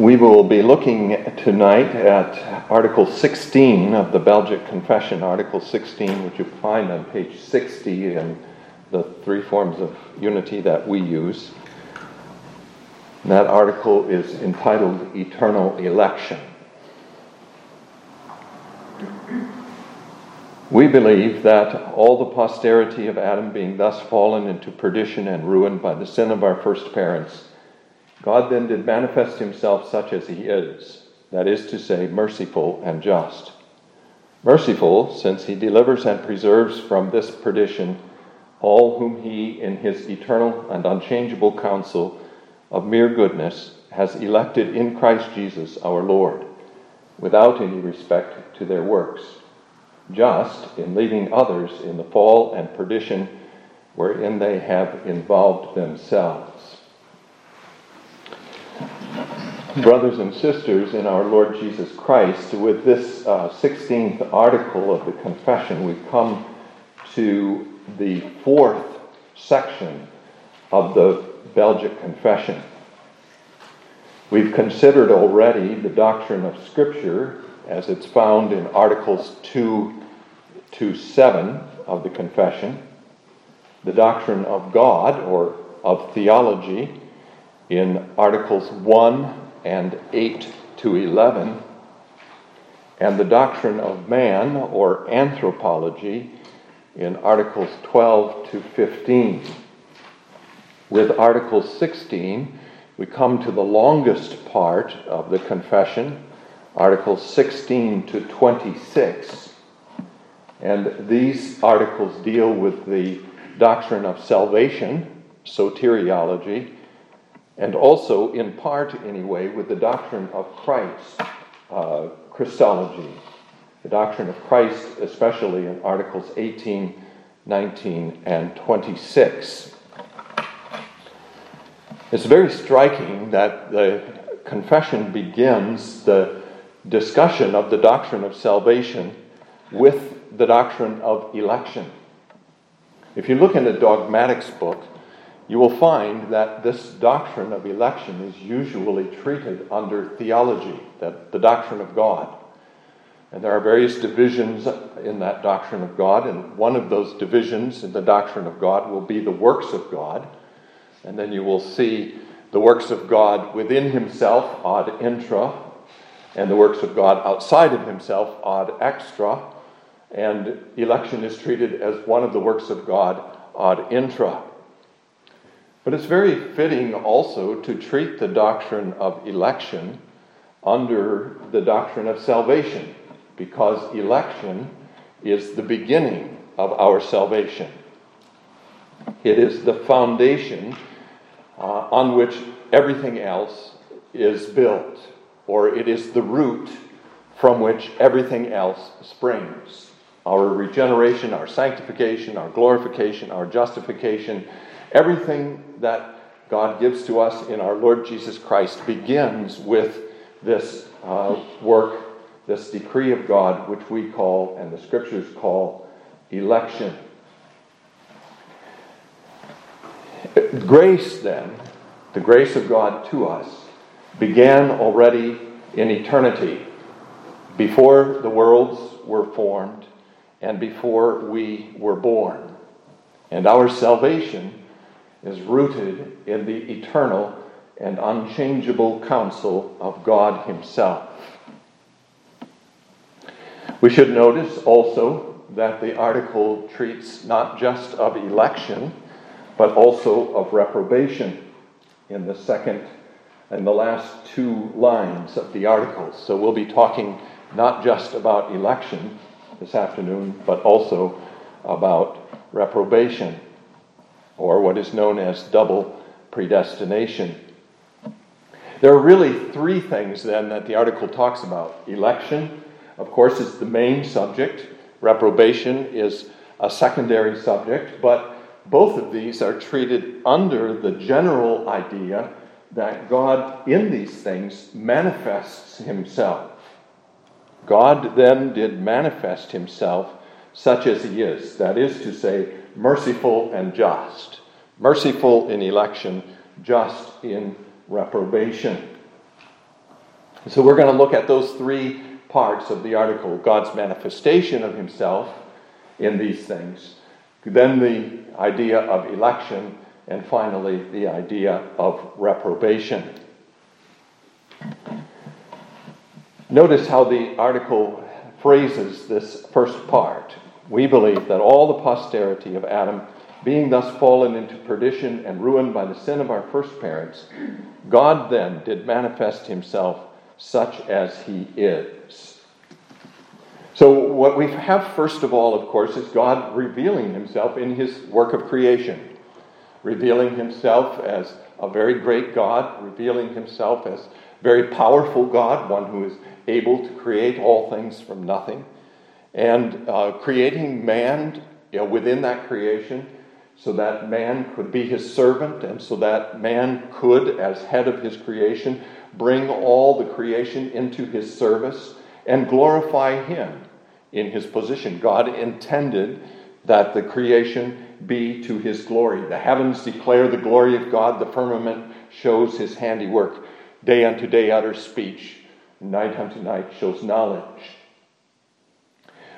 We will be looking tonight at Article 16 of the Belgic Confession, Article 16, which you find on page 60 in the three forms of unity that we use. That article is entitled Eternal Election. We believe that all the posterity of Adam being thus fallen into perdition and ruin by the sin of our first parents God then did manifest himself such as he is, that is to say, merciful and just. Merciful, since he delivers and preserves from this perdition all whom he, in his eternal and unchangeable counsel of mere goodness, has elected in Christ Jesus our Lord, without any respect to their works. Just in leaving others in the fall and perdition wherein they have involved themselves brothers and sisters in our Lord Jesus Christ, with this uh, 16th article of the confession, we come to the fourth section of the Belgic Confession. We've considered already the doctrine of Scripture as it's found in Articles 2 to 7 of the Confession, the doctrine of God or of theology in Articles 1 and 8 to 11, and the doctrine of man or anthropology in Articles 12 to 15. With Article 16, we come to the longest part of the confession, Articles 16 to 26. And these articles deal with the doctrine of salvation, soteriology, and also, in part anyway, with the doctrine of Christ, uh, Christology, the doctrine of Christ, especially in Articles 18, 19, and 26. It's very striking that the confession begins the discussion of the doctrine of salvation with the doctrine of election. If you look in the dogmatics book, you will find that this doctrine of election is usually treated under theology, that the doctrine of God. And there are various divisions in that doctrine of God, and one of those divisions in the doctrine of God will be the works of God. And then you will see the works of God within himself, ad intra, and the works of God outside of himself, ad extra. And election is treated as one of the works of God, ad intra. But it's very fitting also to treat the doctrine of election under the doctrine of salvation, because election is the beginning of our salvation. It is the foundation uh, on which everything else is built, or it is the root from which everything else springs. Our regeneration, our sanctification, our glorification, our justification Everything that God gives to us in our Lord Jesus Christ begins with this uh, work, this decree of God, which we call, and the scriptures call, election. Grace, then, the grace of God to us, began already in eternity, before the worlds were formed and before we were born. And our salvation is rooted in the eternal and unchangeable counsel of God Himself. We should notice also that the article treats not just of election, but also of reprobation in the second and the last two lines of the article. So we'll be talking not just about election this afternoon, but also about reprobation or what is known as double predestination. There are really three things then that the article talks about. Election, of course, is the main subject, reprobation is a secondary subject, but both of these are treated under the general idea that God, in these things, manifests himself. God then did manifest himself such as he is, that is to say, merciful and just, merciful in election, just in reprobation. So we're going to look at those three parts of the article God's manifestation of himself in these things, then the idea of election, and finally the idea of reprobation. Notice how the article phrases this first part. We believe that all the posterity of Adam, being thus fallen into perdition and ruined by the sin of our first parents, God then did manifest himself such as he is. So, what we have first of all, of course, is God revealing himself in his work of creation, revealing himself as a very great God, revealing himself as very powerful God, one who is able to create all things from nothing, and uh, creating man you know, within that creation so that man could be his servant and so that man could, as head of his creation, bring all the creation into his service and glorify him in his position. God intended that the creation be to his glory. The heavens declare the glory of God, the firmament shows his handiwork. Day unto day utters speech, night unto night shows knowledge.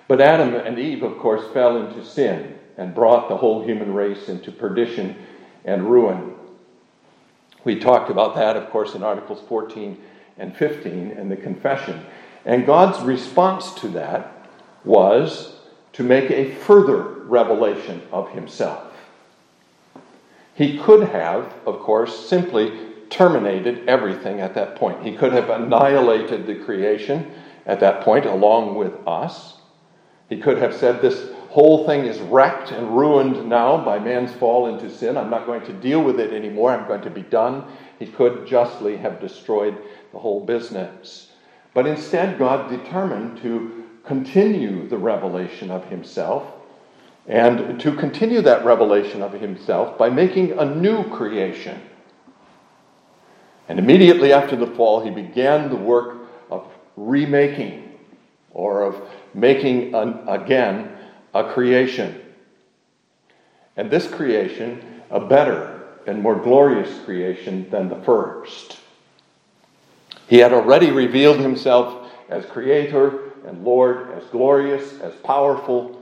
But Adam and Eve, of course, fell into sin and brought the whole human race into perdition and ruin. We talked about that, of course, in Articles 14 and 15 in the confession. And God's response to that was to make a further revelation of himself. He could have, of course, simply terminated everything at that point. He could have annihilated the creation at that point along with us. He could have said, This whole thing is wrecked and ruined now by man's fall into sin. I'm not going to deal with it anymore. I'm going to be done. He could justly have destroyed the whole business. But instead, God determined to continue the revelation of himself and to continue that revelation of himself by making a new creation. And immediately after the fall, he began the work of remaking or of making an, again a creation. And this creation, a better and more glorious creation than the first. He had already revealed himself as creator and Lord, as glorious, as powerful.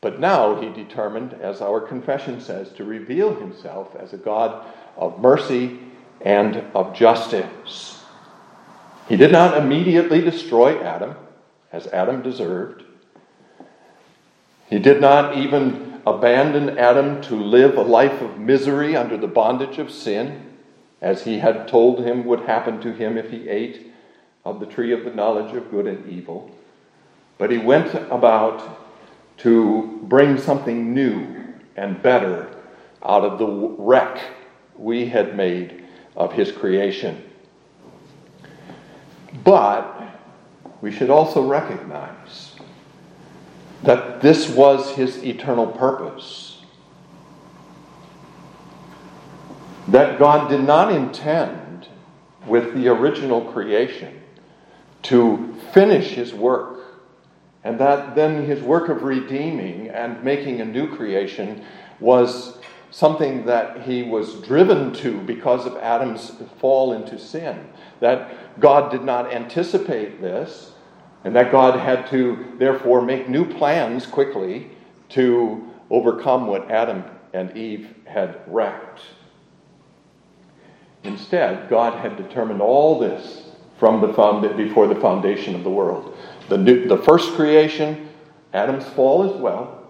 But now he determined, as our confession says, to reveal himself as a God of mercy and of justice. He did not immediately destroy Adam, as Adam deserved. He did not even abandon Adam to live a life of misery under the bondage of sin, as he had told him would happen to him if he ate of the tree of the knowledge of good and evil. But he went about to bring something new and better out of the wreck we had made of his creation. But we should also recognize that this was his eternal purpose. That God did not intend with the original creation to finish his work, and that then his work of redeeming and making a new creation was something that he was driven to because of Adam's fall into sin. That God did not anticipate this, and that God had to, therefore, make new plans quickly to overcome what Adam and Eve had wrecked. Instead, God had determined all this from the found, before the foundation of the world. The, new, the first creation, Adam's fall as well,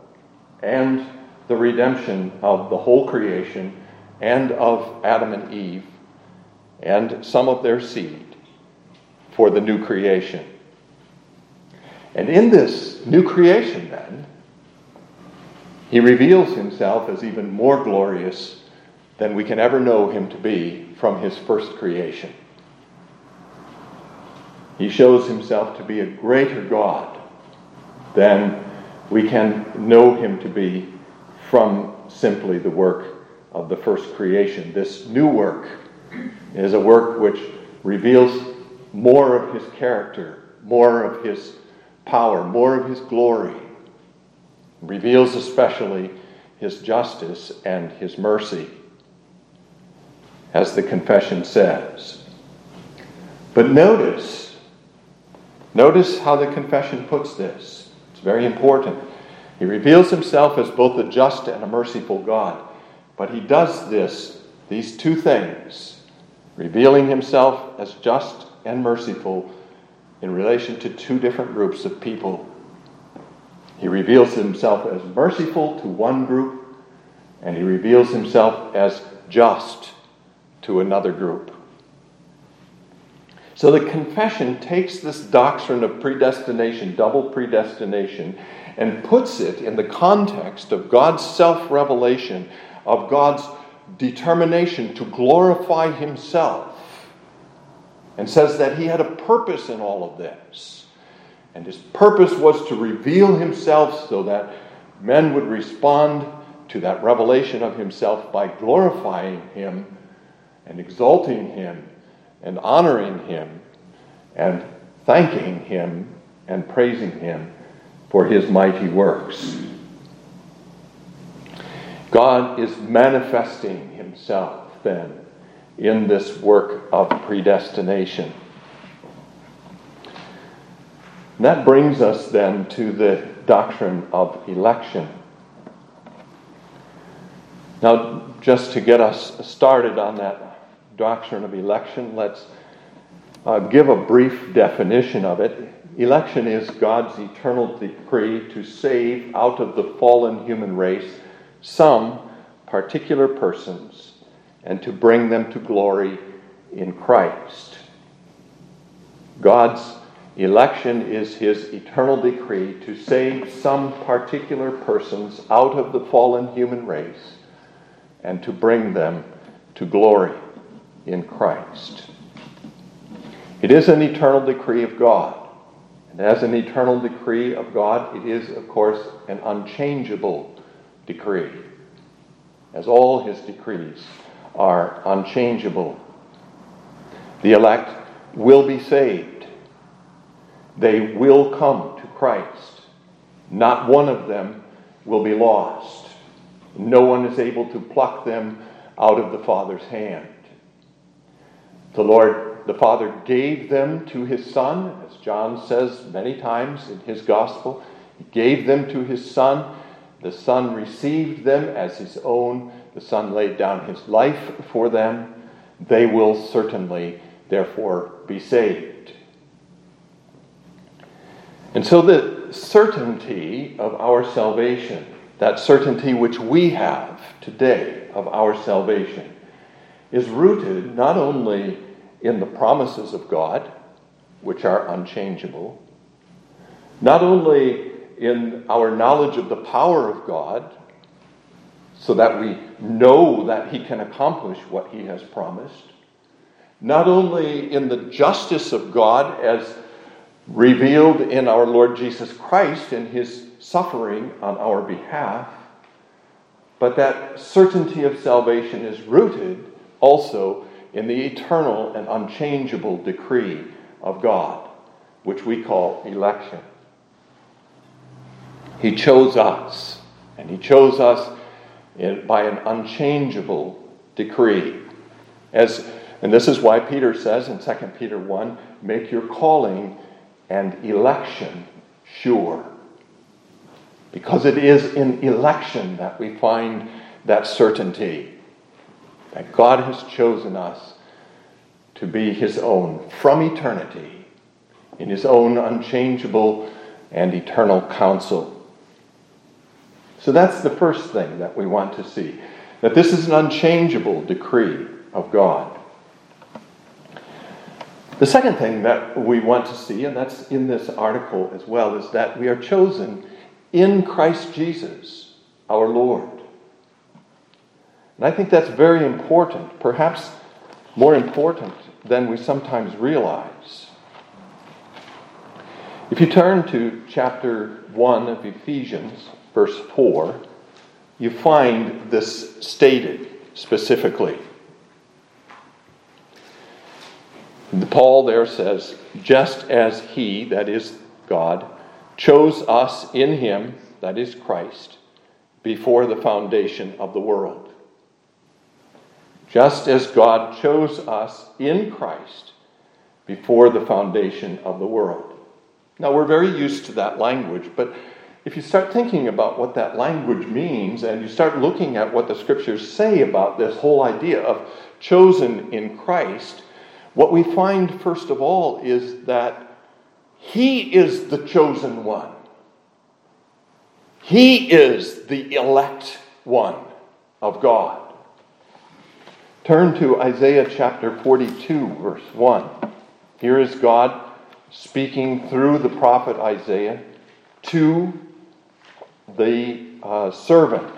and the redemption of the whole creation and of Adam and Eve and some of their seed for the new creation. And in this new creation, then, he reveals himself as even more glorious than we can ever know him to be from his first creation. He shows himself to be a greater God than we can know him to be from simply the work of the first creation. This new work is a work which reveals more of his character, more of his power, more of his glory, reveals especially his justice and his mercy. As the confession says, But notice, notice how the confession puts this. It's very important. He reveals himself as both a just and a merciful God. But he does this, these two things, revealing himself as just and merciful in relation to two different groups of people. He reveals himself as merciful to one group, and he reveals himself as just to another group. So the confession takes this doctrine of predestination, double predestination, and puts it in the context of God's self revelation, of God's determination to glorify Himself, and says that He had a purpose in all of this. And His purpose was to reveal Himself so that men would respond to that revelation of Himself by glorifying Him and exalting Him and honoring Him and thanking Him and praising Him for His mighty works. God is manifesting Himself then in this work of predestination. That brings us then to the doctrine of election. Now, just to get us started on that doctrine of election, let's uh, give a brief definition of it. Election is God's eternal decree to save out of the fallen human race some particular persons and to bring them to glory in Christ. God's election is his eternal decree to save some particular persons out of the fallen human race and to bring them to glory in Christ. It is an eternal decree of God. And as an eternal decree of God, it is, of course, an unchangeable decree, as all his decrees are unchangeable. The elect will be saved, they will come to Christ. Not one of them will be lost. No one is able to pluck them out of the Father's hand. The Lord, the Father, gave them to his Son, as John says many times in his gospel. He gave them to his Son. The Son received them as his own. The Son laid down his life for them. They will certainly, therefore, be saved. And so the certainty of our salvation, that certainty which we have today of our salvation, is rooted not only in the promises of God, which are unchangeable, not only in our knowledge of the power of God, so that we know that He can accomplish what He has promised, not only in the justice of God as revealed in our Lord Jesus Christ in His suffering on our behalf, but that certainty of salvation is rooted also in the eternal and unchangeable decree of God, which we call election. He chose us, and He chose us by an unchangeable decree. As, and this is why Peter says in 2 Peter 1 make your calling and election sure. Because it is in election that we find that certainty that God has chosen us to be His own from eternity in His own unchangeable and eternal counsel. So that's the first thing that we want to see that this is an unchangeable decree of God. The second thing that we want to see, and that's in this article as well, is that we are chosen in Christ Jesus, our Lord. And I think that's very important, perhaps more important than we sometimes realize. If you turn to chapter 1 of Ephesians, verse 4, you find this stated specifically. Paul there says, just as he, that is God, chose us in him, that is Christ, before the foundation of the world just as God chose us in Christ before the foundation of the world. Now, we're very used to that language, but if you start thinking about what that language means and you start looking at what the scriptures say about this whole idea of chosen in Christ, what we find, first of all, is that He is the chosen one. He is the elect one of God. Turn to Isaiah chapter 42, verse 1. Here is God speaking through the prophet Isaiah to the uh, servant.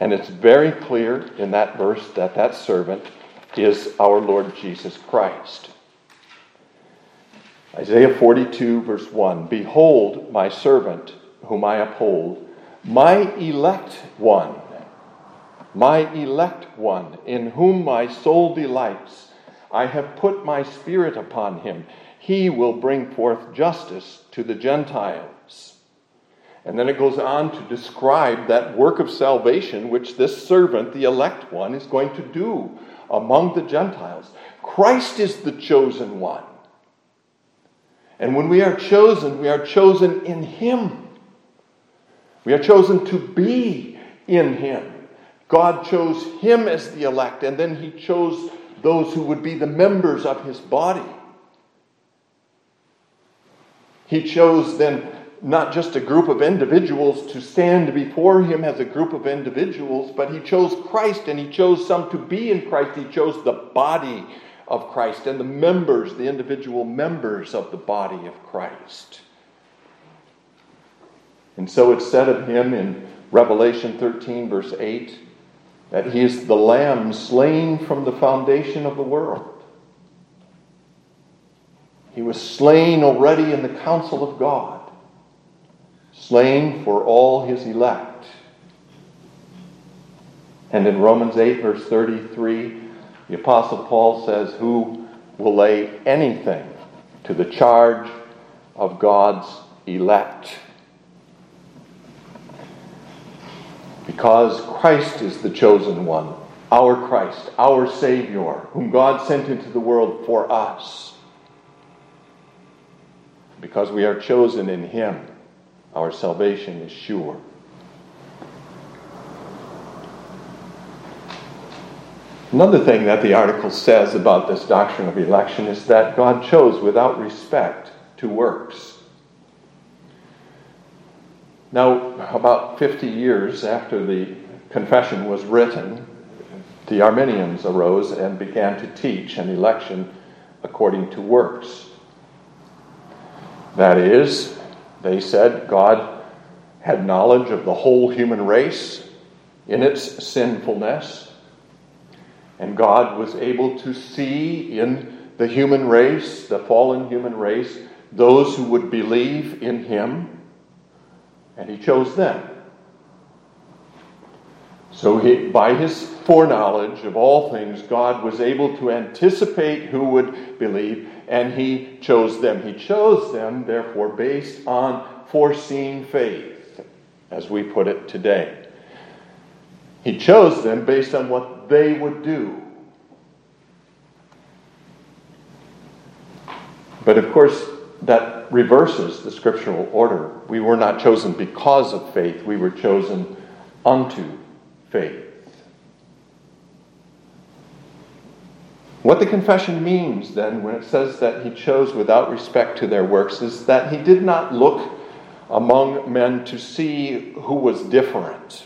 And it's very clear in that verse that that servant is our Lord Jesus Christ. Isaiah 42, verse 1 Behold, my servant, whom I uphold, my elect one, my elect one, in whom my soul delights. I have put my spirit upon him. He will bring forth justice to the Gentiles. And then it goes on to describe that work of salvation which this servant, the elect one, is going to do among the Gentiles. Christ is the chosen one. And when we are chosen, we are chosen in Him. We are chosen to be in Him. God chose Him as the elect, and then He chose those who would be the members of His body. He chose then not just a group of individuals to stand before him as a group of individuals, but he chose Christ and he chose some to be in Christ. He chose the body of Christ and the members, the individual members of the body of Christ. And so it's said of him in Revelation 13, verse 8, that he is the lamb slain from the foundation of the world. He was slain already in the council of God slain for all his elect. And in Romans 8, verse 33, the Apostle Paul says, Who will lay anything to the charge of God's elect? Because Christ is the chosen one, our Christ, our Savior, whom God sent into the world for us. Because we are chosen in Him our salvation is sure. Another thing that the article says about this doctrine of election is that God chose without respect to works. Now, about 50 years after the confession was written, the Arminians arose and began to teach an election according to works. That is, they said God had knowledge of the whole human race in its sinfulness, and God was able to see in the human race, the fallen human race, those who would believe in Him, and He chose them. So, he, by his foreknowledge of all things, God was able to anticipate who would believe, and he chose them. He chose them, therefore, based on foreseen faith, as we put it today. He chose them based on what they would do. But of course, that reverses the scriptural order. We were not chosen because of faith, we were chosen unto faith. What the confession means then, when it says that he chose without respect to their works, is that he did not look among men to see who was different,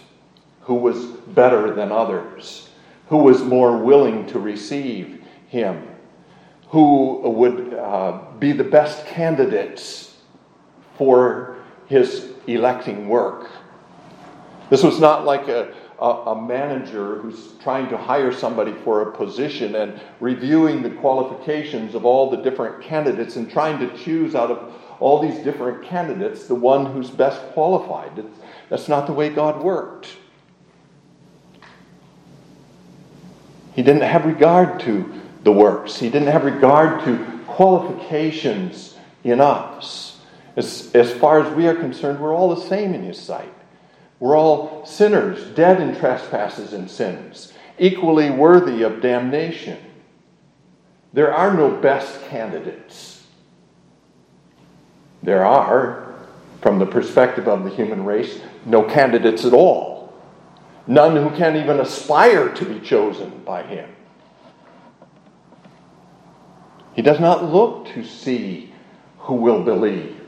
who was better than others, who was more willing to receive him, who would uh, be the best candidates for his electing work. This was not like a, a, a manager who's trying to hire somebody for a position and reviewing the qualifications of all the different candidates and trying to choose out of all these different candidates the one who's best qualified. It's, that's not the way God worked. He didn't have regard to the works, He didn't have regard to qualifications in us. As, as far as we are concerned, we're all the same in His sight. We're all sinners, dead in trespasses and sins, equally worthy of damnation. there are no best candidates. There are, from the perspective of the human race, no candidates at all. None who can even aspire to be chosen by him. He does not look to see who will believe.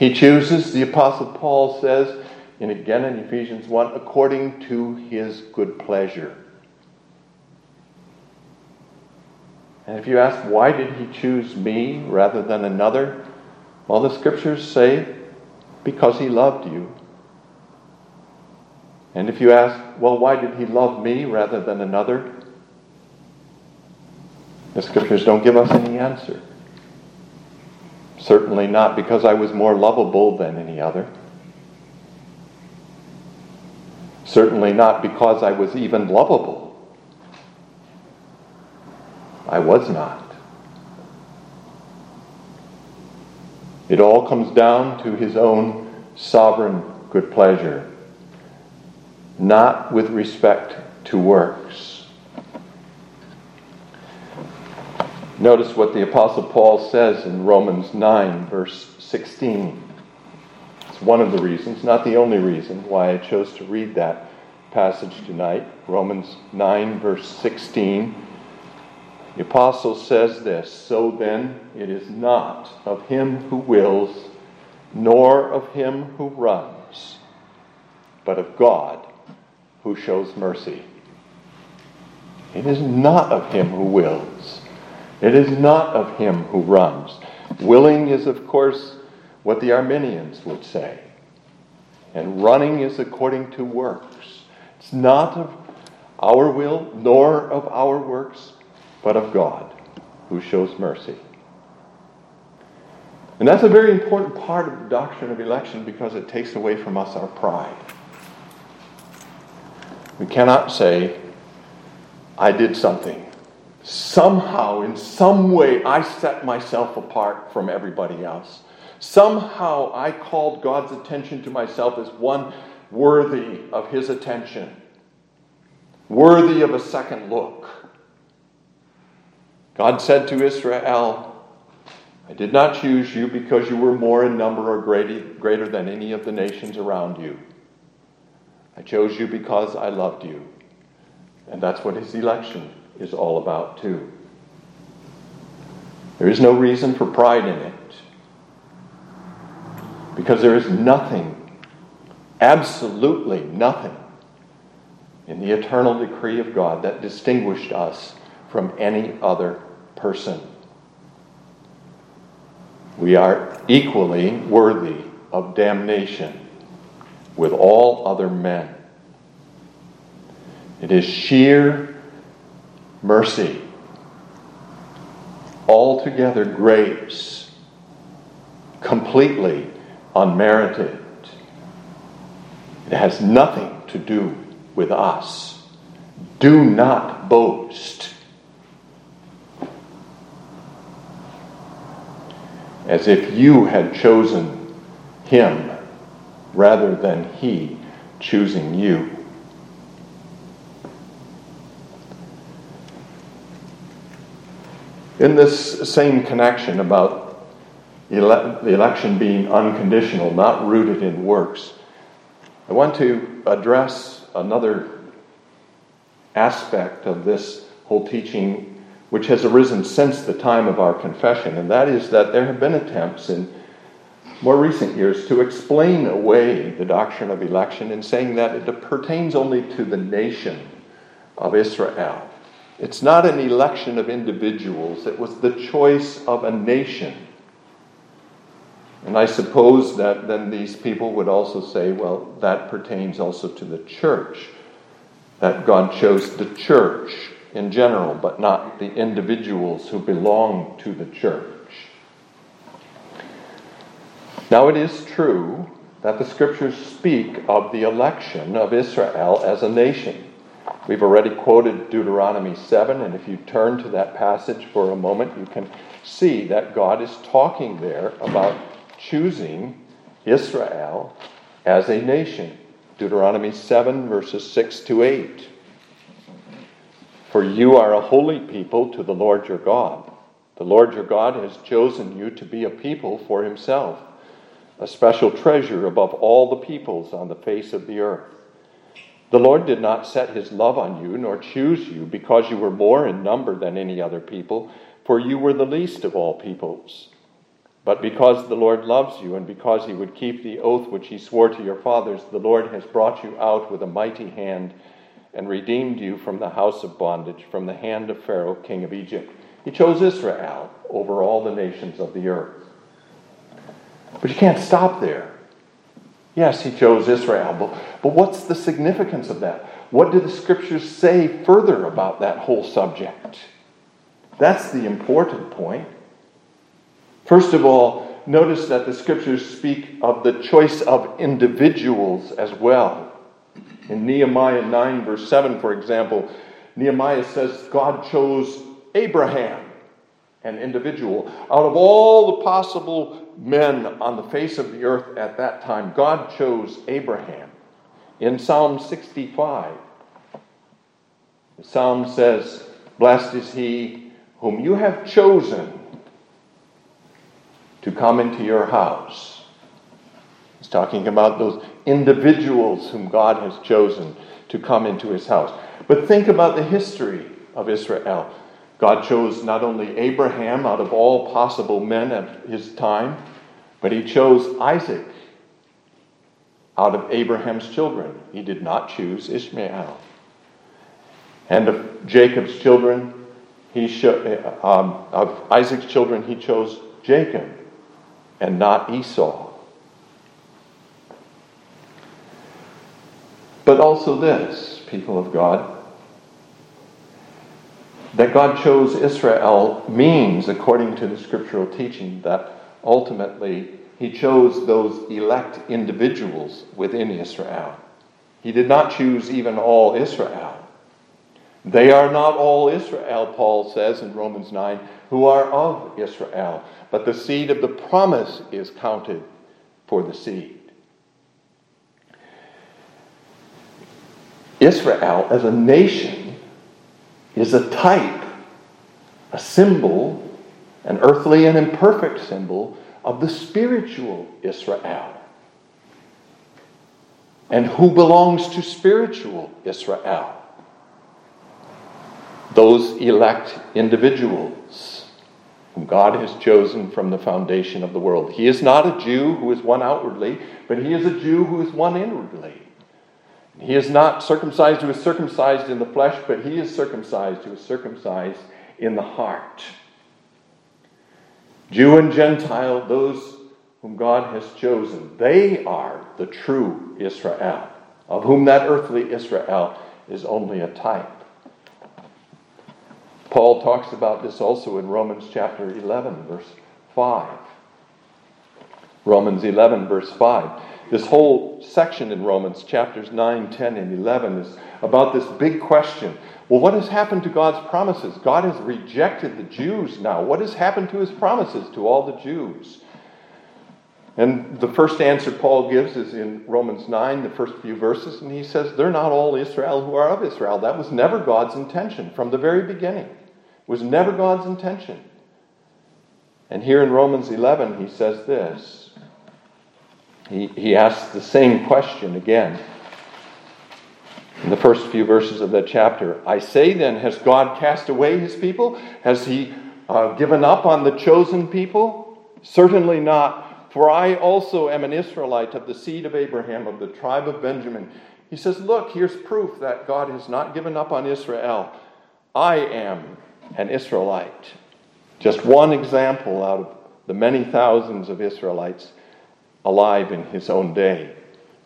He chooses, the Apostle Paul says, and again in Ephesians 1, according to his good pleasure. And if you ask, why did he choose me rather than another? Well, the scriptures say, because he loved you. And if you ask, well, why did he love me rather than another? The scriptures don't give us any answer. Certainly not because I was more lovable than any other. Certainly not because I was even lovable. I was not. It all comes down to his own sovereign good pleasure, not with respect to works. Notice what the Apostle Paul says in Romans 9, verse 16. One of the reasons, not the only reason, why I chose to read that passage tonight. Romans 9, verse 16. The apostle says this So then, it is not of him who wills, nor of him who runs, but of God who shows mercy. It is not of him who wills. It is not of him who runs. Willing is, of course, what the Arminians would say. And running is according to works. It's not of our will, nor of our works, but of God who shows mercy. And that's a very important part of the doctrine of election because it takes away from us our pride. We cannot say, I did something. Somehow, in some way, I set myself apart from everybody else. Somehow, I called God's attention to myself as one worthy of His attention, worthy of a second look. God said to Israel, I did not choose you because you were more in number or greater than any of the nations around you. I chose you because I loved you. And that's what his election is all about, too. There is no reason for pride in it. Because there is nothing, absolutely nothing, in the eternal decree of God that distinguished us from any other person. We are equally worthy of damnation with all other men. It is sheer mercy, altogether grace, completely unmerited. It has nothing to do with us. Do not boast as if you had chosen him rather than he choosing you. In this same connection about ele- the election being unconditional, not rooted in works, I want to address another aspect of this whole teaching which has arisen since the time of our confession, and that is that there have been attempts in more recent years to explain away the doctrine of election in saying that it pertains only to the nation of Israel. It's not an election of individuals, it was the choice of a nation. And I suppose that then these people would also say, well, that pertains also to the church, that God chose the church in general, but not the individuals who belong to the church. Now, it is true that the scriptures speak of the election of Israel as a nation. We've already quoted Deuteronomy 7, and if you turn to that passage for a moment, you can see that God is talking there about choosing Israel as a nation. Deuteronomy 7, verses 6 to 8. For you are a holy people to the Lord your God. The Lord your God has chosen you to be a people for himself, a special treasure above all the peoples on the face of the earth. The Lord did not set his love on you, nor choose you, because you were more in number than any other people, for you were the least of all peoples. But because the Lord loves you, and because he would keep the oath which he swore to your fathers, the Lord has brought you out with a mighty hand and redeemed you from the house of bondage, from the hand of Pharaoh, king of Egypt. He chose Israel over all the nations of the earth. But you can't stop there. Yes, he chose Israel, but, but what's the significance of that? What do the scriptures say further about that whole subject? That's the important point. First of all, notice that the scriptures speak of the choice of individuals as well. In Nehemiah 9, verse 7, for example, Nehemiah says God chose Abraham, an individual. Out of all the possible men on the face of the earth at that time, God chose Abraham. In Psalm 65, the psalm says, Blessed is he whom you have chosen to come into your house He's talking about those individuals whom God has chosen to come into his house. But think about the history of Israel. God chose not only Abraham out of all possible men at his time, but he chose Isaac out of Abraham's children. He did not choose Ishmael. And of Jacob's children, he um, of Isaac's children, he chose Jacob and not Esau. But also this, people of God, that God chose Israel means, according to the scriptural teaching, that ultimately he chose those elect individuals within Israel. He did not choose even all Israel. They are not all Israel, Paul says in Romans 9, who are of Israel, but the seed of the promise is counted for the seed. Israel as a nation is a type, a symbol, an earthly and imperfect symbol of the spiritual Israel. And who belongs to spiritual Israel? Those elect individuals whom God has chosen from the foundation of the world. He is not a Jew who is one outwardly, but he is a Jew who is one inwardly. He is not circumcised who is circumcised in the flesh, but he is circumcised who is circumcised in the heart. Jew and Gentile, those whom God has chosen, they are the true Israel, of whom that earthly Israel is only a type. Paul talks about this also in Romans chapter 11, verse 5. Romans 11, verse 5. This whole section in Romans, chapters 9, 10, and 11, is about this big question. Well, what has happened to God's promises? God has rejected the Jews now. What has happened to his promises to all the Jews? And the first answer Paul gives is in Romans 9, the first few verses, and he says, They're not all Israel who are of Israel. That was never God's intention from the very beginning. Was never God's intention. And here in Romans 11, he says this he, he asks the same question again in the first few verses of that chapter. I say then, has God cast away his people? Has he uh, given up on the chosen people? Certainly not, for I also am an Israelite of the seed of Abraham, of the tribe of Benjamin. He says, Look, here's proof that God has not given up on Israel. I am an Israelite. Just one example out of the many thousands of Israelites alive in his own day.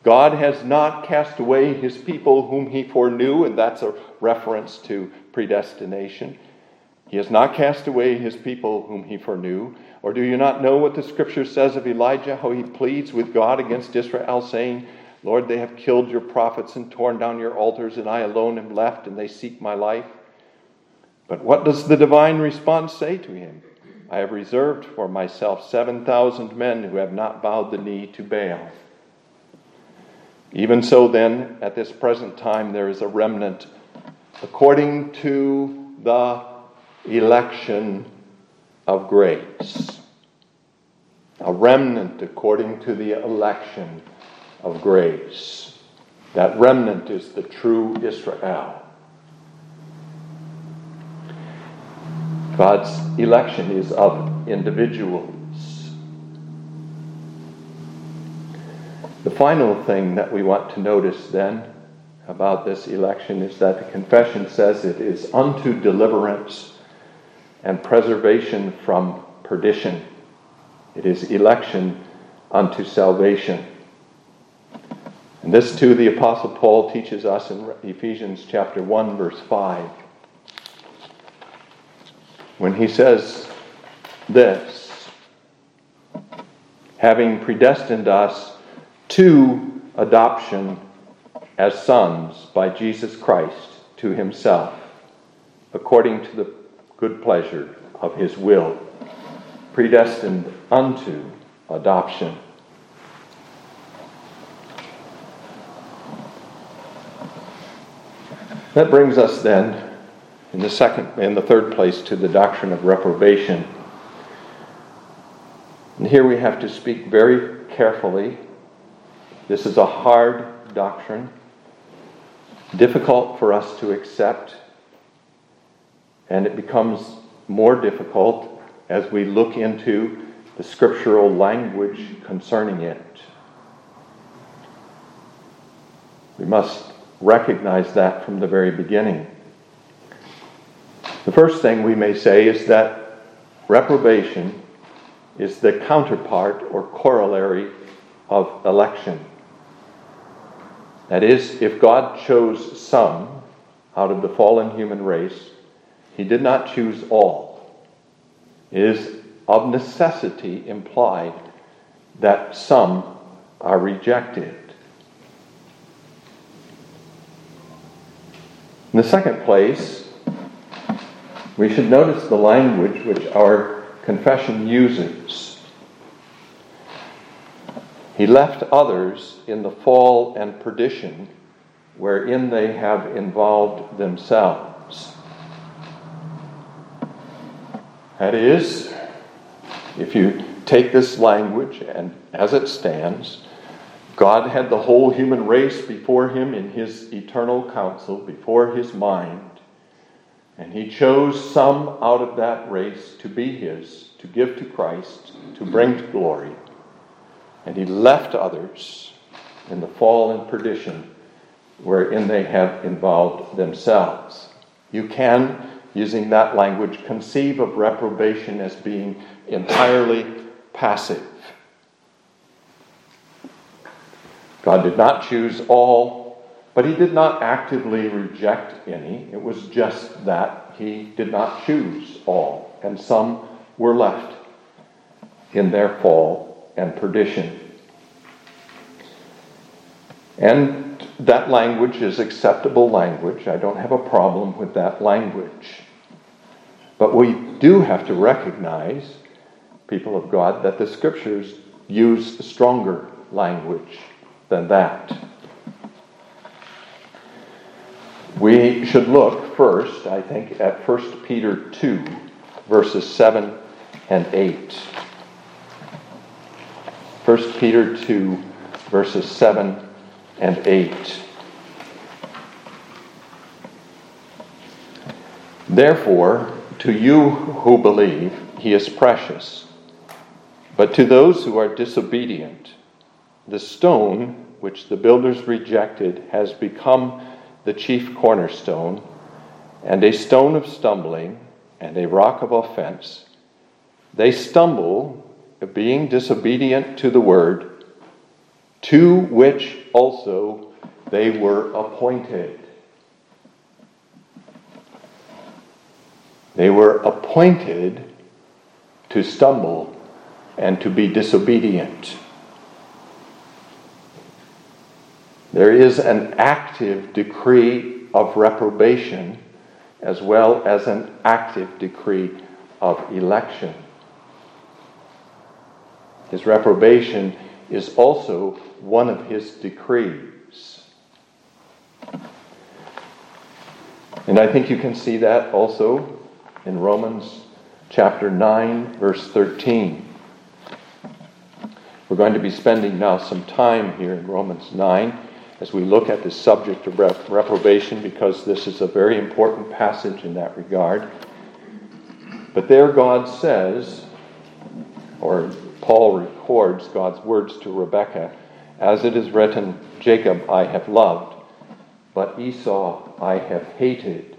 God has not cast away his people whom he foreknew, and that's a reference to predestination. He has not cast away his people whom he foreknew. Or do you not know what the scripture says of Elijah, how he pleads with God against Israel, saying, Lord, they have killed your prophets and torn down your altars, and I alone am left, and they seek my life? But what does the divine response say to him? I have reserved for myself 7,000 men who have not bowed the knee to Baal. Even so, then, at this present time, there is a remnant according to the election of grace. A remnant according to the election of grace. That remnant is the true Israel. God's election is of individuals. The final thing that we want to notice then about this election is that the confession says it is unto deliverance and preservation from perdition. It is election unto salvation. And this too the apostle Paul teaches us in Ephesians chapter 1 verse 5 when he says this having predestined us to adoption as sons by Jesus Christ to himself, according to the good pleasure of his will, predestined unto adoption. That brings us then in the second in the third place to the doctrine of reprobation. And here we have to speak very carefully. This is a hard doctrine, difficult for us to accept, and it becomes more difficult as we look into the scriptural language concerning it. We must recognize that from the very beginning. The first thing we may say is that reprobation is the counterpart or corollary of election. That is, if God chose some out of the fallen human race, he did not choose all. It is of necessity implied that some are rejected. In the second place, we should notice the language which our confession uses. He left others in the fall and perdition wherein they have involved themselves. That is, if you take this language and as it stands, God had the whole human race before him in his eternal counsel, before his mind. And he chose some out of that race to be his, to give to Christ, to bring to glory. And he left others in the fall and perdition wherein they have involved themselves. You can, using that language, conceive of reprobation as being entirely passive. God did not choose all but he did not actively reject any. It was just that he did not choose all, and some were left in their fall and perdition. And that language is acceptable language. I don't have a problem with that language. But we do have to recognize, people of God, that the scriptures use stronger language than that. We should look first, I think, at 1 Peter 2, verses 7 and 8. 1 Peter 2, verses 7 and 8. Therefore, to you who believe, he is precious. But to those who are disobedient, the stone which the builders rejected has become the chief cornerstone, and a stone of stumbling, and a rock of offense. They stumble, being disobedient to the word, to which also they were appointed. They were appointed to stumble and to be disobedient. There is an active decree of reprobation as well as an active decree of election. His reprobation is also one of his decrees. And I think you can see that also in Romans chapter 9, verse 13. We're going to be spending now some time here in Romans 9 as we look at the subject of reprobation because this is a very important passage in that regard. But there God says, or Paul records God's words to Rebekah, as it is written, Jacob I have loved, but Esau I have hated.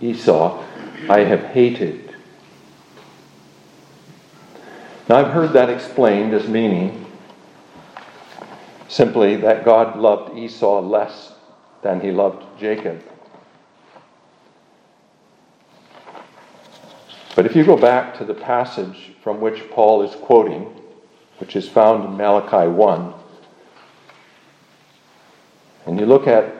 Esau I have hated. Now I've heard that explained as meaning simply that God loved Esau less than he loved Jacob. But if you go back to the passage from which Paul is quoting, which is found in Malachi 1, and you look at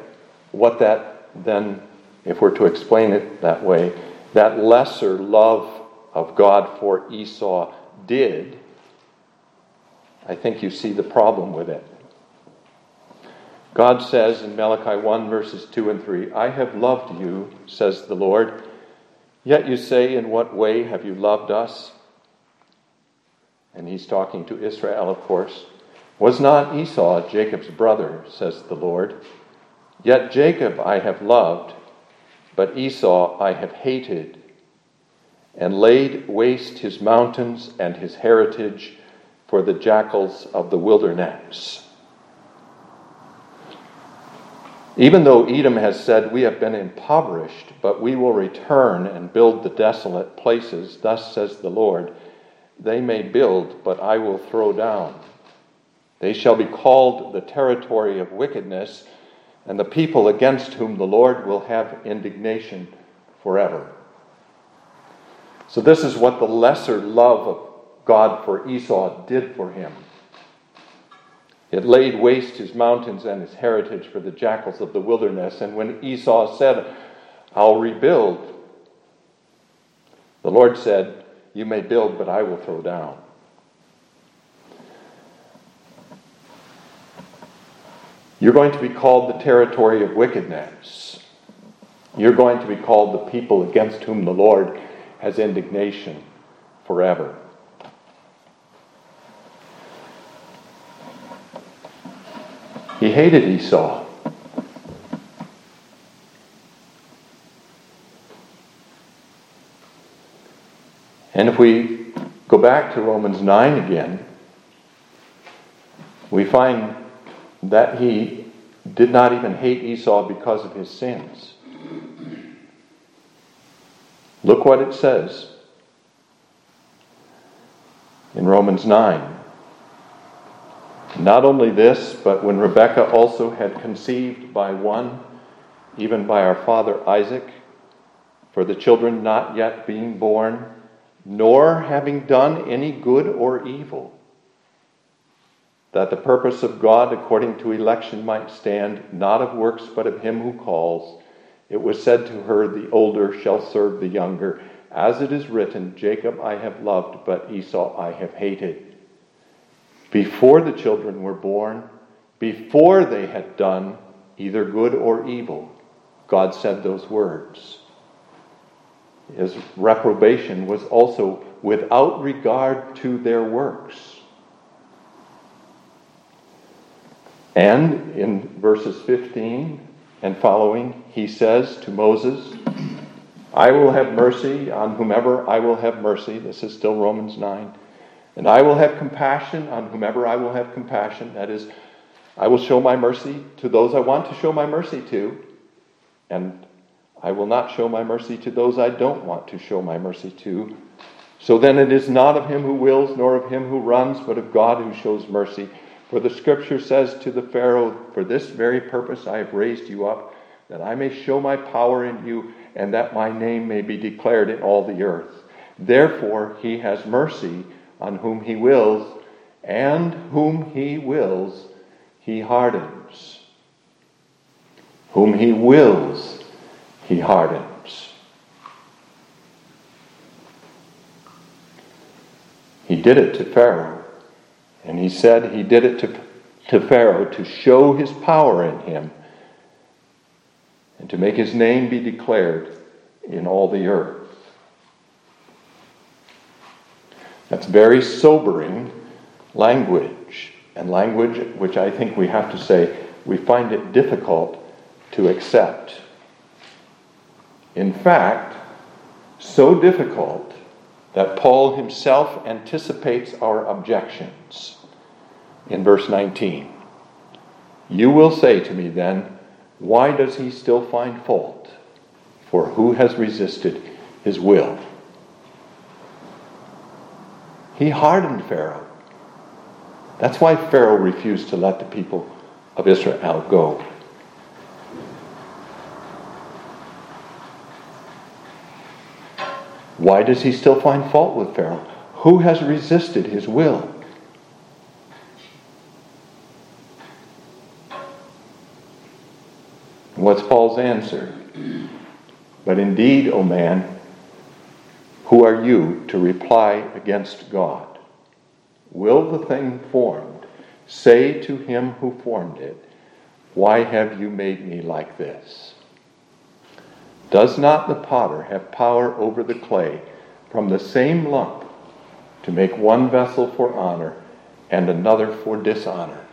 what that then, if we're to explain it that way, that lesser love of God for Esau did, I think you see the problem with it. God says in Malachi 1, verses 2 and 3, I have loved you, says the Lord Yet you say, In what way have you loved us? And he's talking to Israel, of course. Was not Esau Jacob's brother, says the Lord? Yet Jacob I have loved, but Esau I have hated, and laid waste his mountains and his heritage for the jackals of the wilderness. Even though Edom has said, We have been impoverished, but we will return and build the desolate places, thus says the Lord, they may build, but I will throw down. They shall be called the territory of wickedness, and the people against whom the Lord will have indignation forever. So, this is what the lesser love of God for Esau did for him. It laid waste his mountains and his heritage for the jackals of the wilderness. And when Esau said, I'll rebuild, the Lord said, You may build, but I will throw down. You're going to be called the territory of wickedness. You're going to be called the people against whom the Lord has indignation forever. Hated Esau. And if we go back to Romans 9 again, we find that he did not even hate Esau because of his sins. Look what it says in Romans 9. Not only this, but when Rebekah also had conceived by one, even by our father Isaac, for the children not yet being born, nor having done any good or evil, that the purpose of God according to election might stand, not of works, but of him who calls, it was said to her, The older shall serve the younger. As it is written, Jacob I have loved, but Esau I have hated before the children were born, before they had done either good or evil, God said those words. His reprobation was also without regard to their works. And in verses 15 and following, he says to Moses, I will have mercy on whomever I will have mercy. This is still Romans 9 and I will have compassion on whomever I will have compassion. That is, I will show my mercy to those I want to show my mercy to, and I will not show my mercy to those I don't want to show my mercy to. So then it is not of him who wills, nor of him who runs, but of God who shows mercy. For the scripture says to the Pharaoh, For this very purpose I have raised you up, that I may show my power in you, and that my name may be declared in all the earth. Therefore he has mercy on whom he wills, and whom he wills, he hardens. Whom he wills, he hardens. He did it to Pharaoh, and he said he did it to, to Pharaoh to show his power in him. and to make his name be declared in all the earth. That's very sobering language, and language which I think we have to say we find it difficult to accept. In fact, so difficult that Paul himself anticipates our objections in verse 19. You will say to me then, why does he still find fault? For who has resisted his will? He hardened Pharaoh. That's why Pharaoh refused to let the people of Israel go. Why does he still find fault with Pharaoh? Who has resisted his will? What's Paul's answer? But indeed, O man, who are you to reply against God? Will the thing formed say to him who formed it, Why have you made me like this? Does not the potter have power over the clay from the same lump to make one vessel for honor and another for dishonor?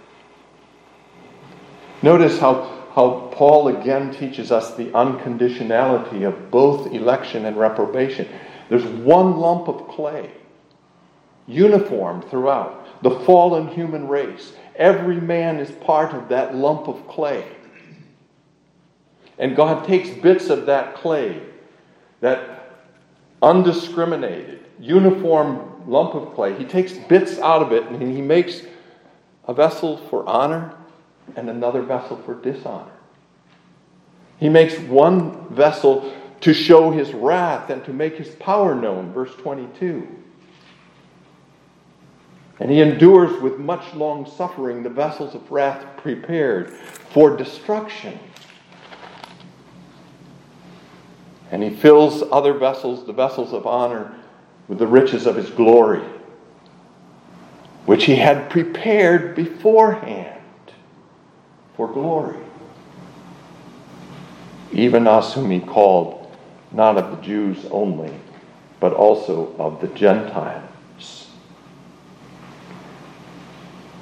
Notice how, how Paul again teaches us the unconditionality of both election and reprobation. There's one lump of clay, uniform throughout the fallen human race. Every man is part of that lump of clay. And God takes bits of that clay, that undiscriminated, uniform lump of clay, He takes bits out of it and He makes a vessel for honor and another vessel for dishonor. He makes one vessel to show his wrath and to make his power known. Verse 22. And he endures with much long suffering the vessels of wrath prepared for destruction. And he fills other vessels, the vessels of honor, with the riches of his glory, which he had prepared beforehand for glory. Even us whom he called not of the Jews only, but also of the Gentiles.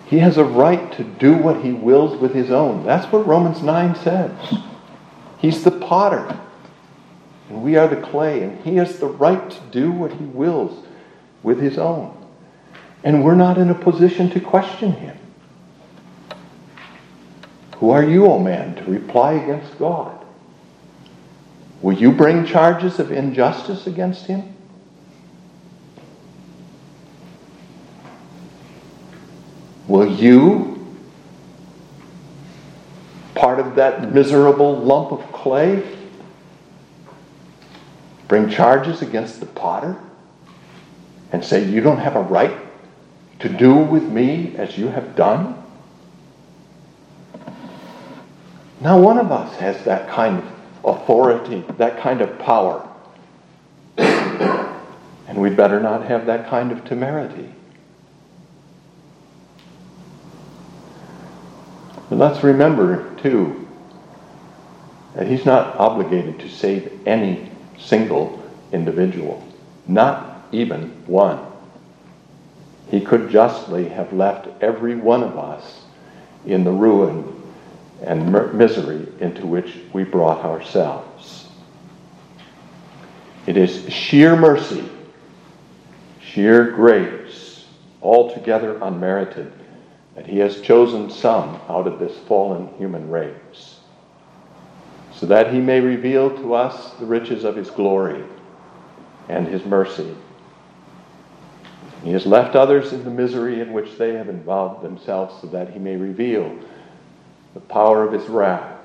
He has a right to do what he wills with his own. That's what Romans 9 says. He's the potter, and we are the clay, and he has the right to do what he wills with his own. And we're not in a position to question him. Who are you, O oh man, to reply against God? Will you bring charges of injustice against him? Will you, part of that miserable lump of clay, bring charges against the potter and say, You don't have a right to do with me as you have done? Now, one of us has that kind of authority, that kind of power. and we'd better not have that kind of temerity. But let's remember, too, that he's not obligated to save any single individual, not even one. He could justly have left every one of us in the ruin and misery into which we brought ourselves. It is sheer mercy, sheer grace, altogether unmerited, that He has chosen some out of this fallen human race, so that He may reveal to us the riches of His glory and His mercy. He has left others in the misery in which they have involved themselves, so that He may reveal the power of his wrath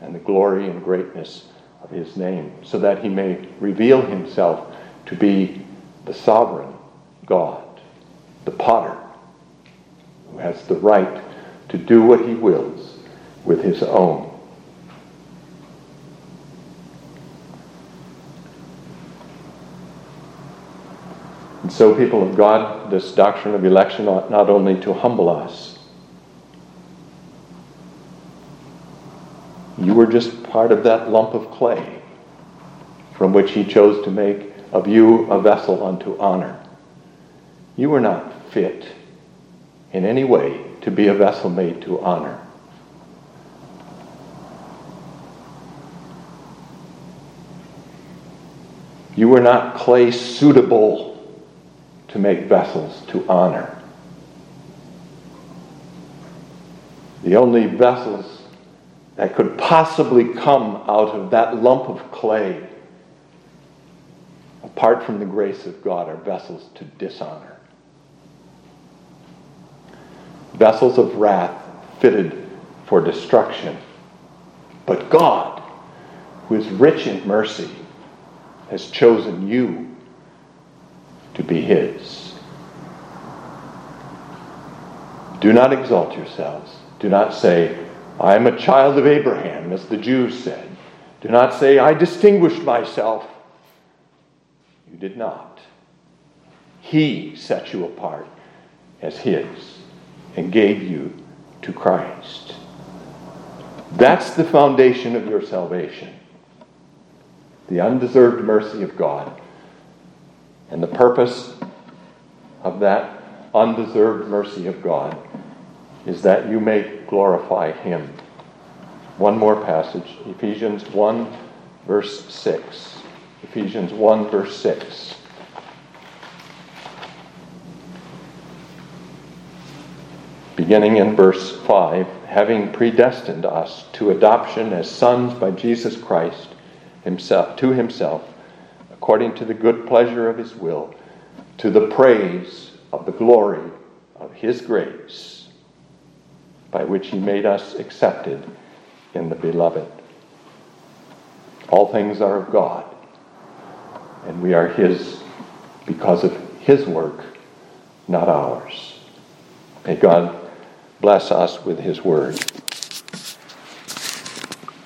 and the glory and greatness of his name, so that he may reveal himself to be the sovereign God, the potter, who has the right to do what he wills with his own. And so, people of God, this doctrine of election ought not only to humble us, You were just part of that lump of clay from which he chose to make of you a vessel unto honor. You were not fit in any way to be a vessel made to honor. You were not clay suitable to make vessels to honor. The only vessels that could possibly come out of that lump of clay, apart from the grace of God, are vessels to dishonor. Vessels of wrath fitted for destruction. But God, who is rich in mercy, has chosen you to be His. Do not exalt yourselves. Do not say, I am a child of Abraham, as the Jews said. Do not say, I distinguished myself. You did not. He set you apart as His and gave you to Christ. That's the foundation of your salvation the undeserved mercy of God. And the purpose of that undeserved mercy of God is that you may glorify Him. One more passage Ephesians 1, verse 6. Ephesians 1, verse 6. Beginning in verse 5, having predestined us to adoption as sons by Jesus Christ himself to himself according to the good pleasure of his will to the praise of the glory of his grace by which he made us accepted in the beloved. All things are of god and we are his because of his work not ours. May god bless us with his word